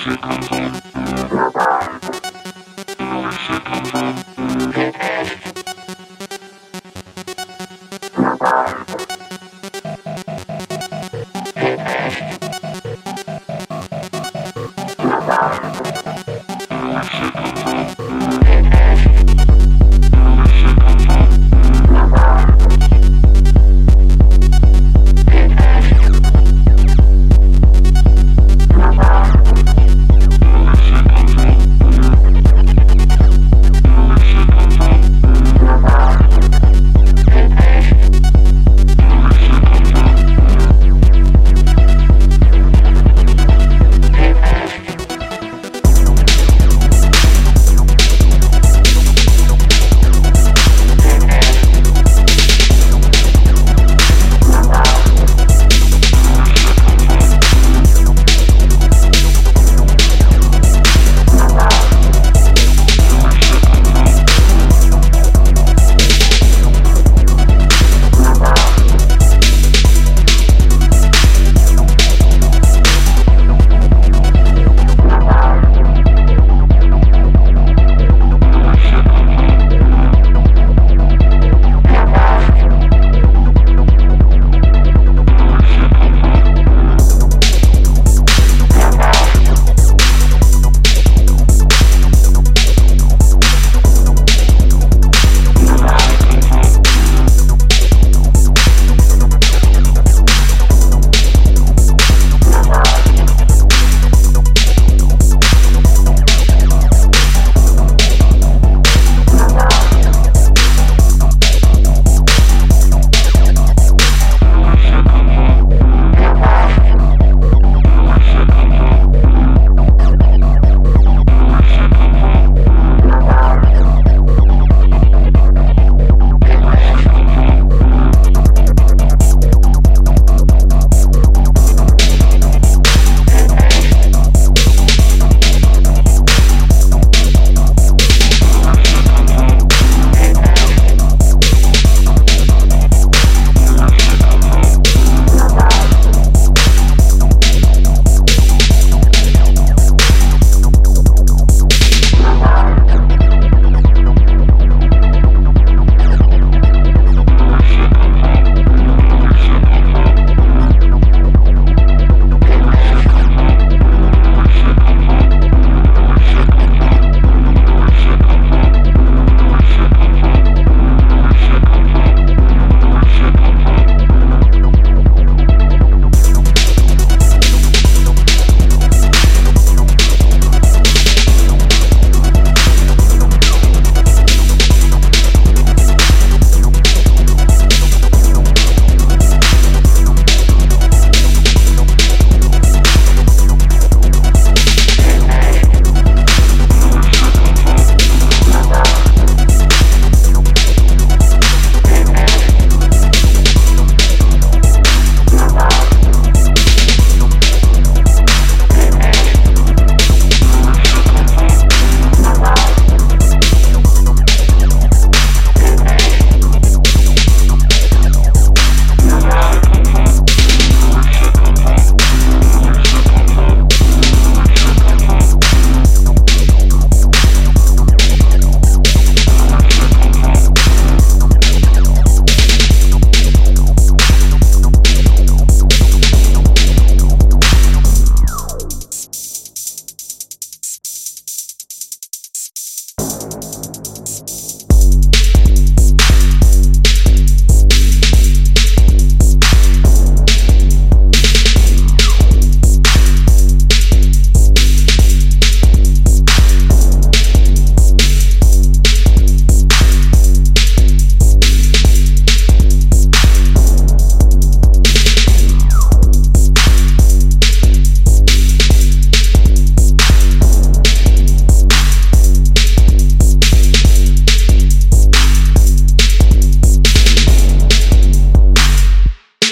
seconds on.